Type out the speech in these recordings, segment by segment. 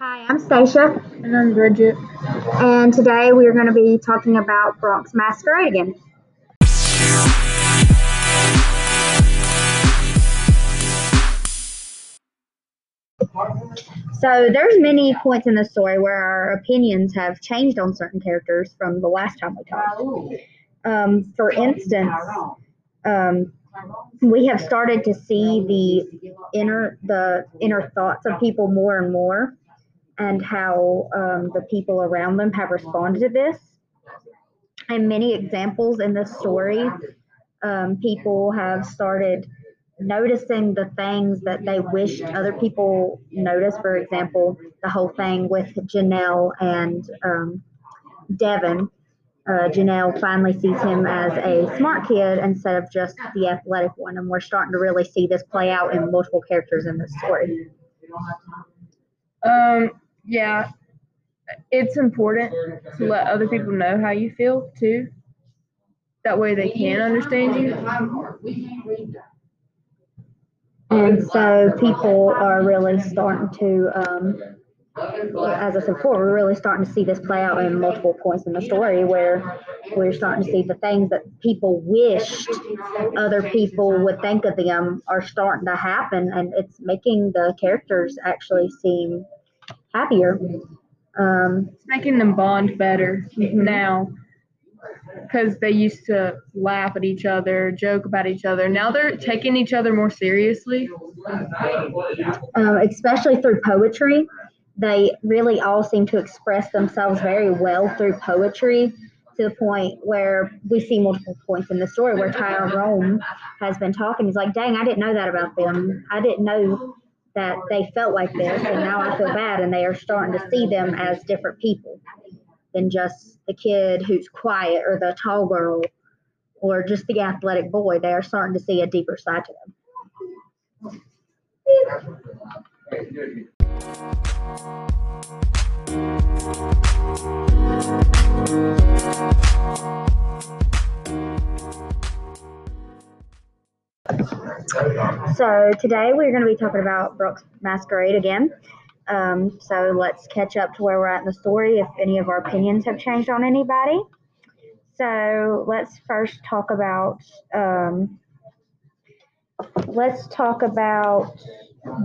Stacia, And I'm Bridget. and today we are going to be talking about Bronx Masquerade again. So there's many points in the story where our opinions have changed on certain characters from the last time we talked. Um, for instance, um, we have started to see the inner the inner thoughts of people more and more, and how um, the people around them have responded to this. And many examples in this story, um, people have started noticing the things that they wished other people noticed. For example, the whole thing with Janelle and um, Devon. Uh, Janelle finally sees him as a smart kid instead of just the athletic one, and we're starting to really see this play out in multiple characters in this story. Um, yeah, it's important to let other people know how you feel too. That way they can understand you. And so people are really starting to, um, as I said before, we're really starting to see this play out in multiple points in the story where we're starting to see the things that people wished other people would think of them are starting to happen, and it's making the characters actually seem happier. Um, It's making them bond better now. Because they used to laugh at each other, joke about each other. Now they're taking each other more seriously. um, especially through poetry. They really all seem to express themselves very well through poetry to the point where we see multiple points in the story where Tyrone has been talking. He's like, dang, I didn't know that about them. I didn't know that they felt like this, and now I feel bad. And they are starting to see them as different people than just the kid who's quiet or the tall girl or just the athletic boy. They are starting to see a deeper side to them. So today we're going to be talking about Bronx Masquerade again. Um, so let's catch up to where we're at in the story. If any of our opinions have changed on anybody. So let's first talk about. Um, let's talk about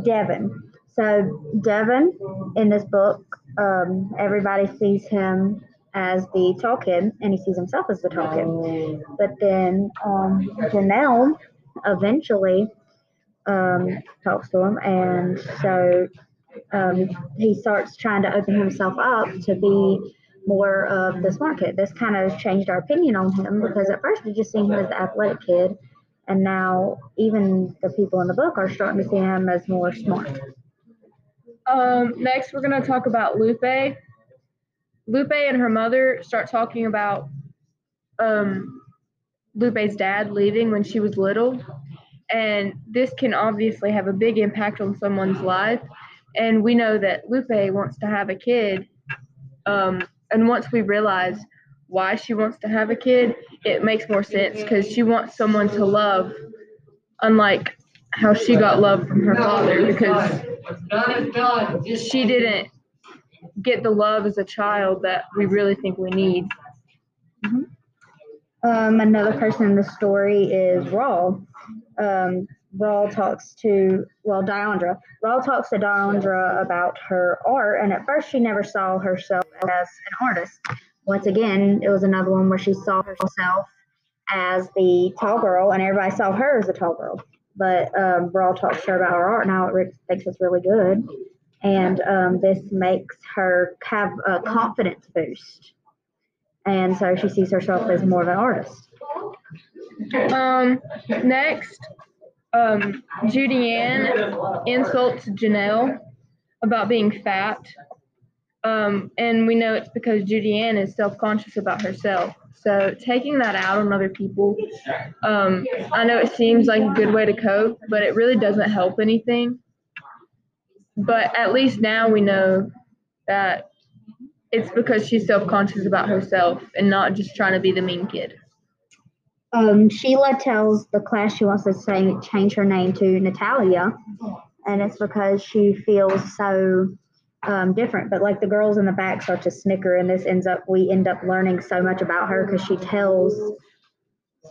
Devon. So Devon in this book, um, everybody sees him as the tall kid, and he sees himself as the tall kid. But then um, Janelle eventually um, talks to him, and so um, he starts trying to open himself up to be more of the smart kid. This kind of changed our opinion on him because at first we just seen him as the athletic kid, and now even the people in the book are starting to see him as more smart. Um, next, we're going to talk about Lupe. Lupe and her mother start talking about um, Lupe's dad leaving when she was little. And this can obviously have a big impact on someone's life. And we know that Lupe wants to have a kid. Um, and once we realize why she wants to have a kid, it makes more sense because she wants someone to love, unlike how she got love from her father because she didn't get the love as a child that we really think we need. Um, another person in the story is Raw. Um, Raw talks to, well, Diondra. Raw talks to Diondra about her art, and at first she never saw herself as an artist. Once again, it was another one where she saw herself as the tall girl, and everybody saw her as a tall girl. But um, Raw talks to her about her art, and how it thinks it's really good. And um, this makes her have a confidence boost. And so she sees herself as more of an artist. Um, next, um, Judianne insults Janelle about being fat. Um, and we know it's because Judianne is self conscious about herself. So taking that out on other people, um, I know it seems like a good way to cope, but it really doesn't help anything. But at least now we know that it's because she's self conscious about herself and not just trying to be the mean kid. Um, Sheila tells the class she wants to say, change her name to Natalia, and it's because she feels so um, different. But like the girls in the back start to snicker, and this ends up we end up learning so much about her because she tells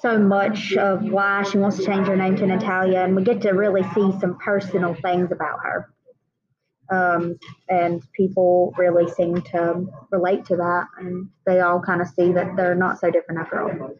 so much of why she wants to change her name to Natalia, and we get to really see some personal things about her. Um, and people really seem to relate to that, and they all kind of see that they're not so different after all.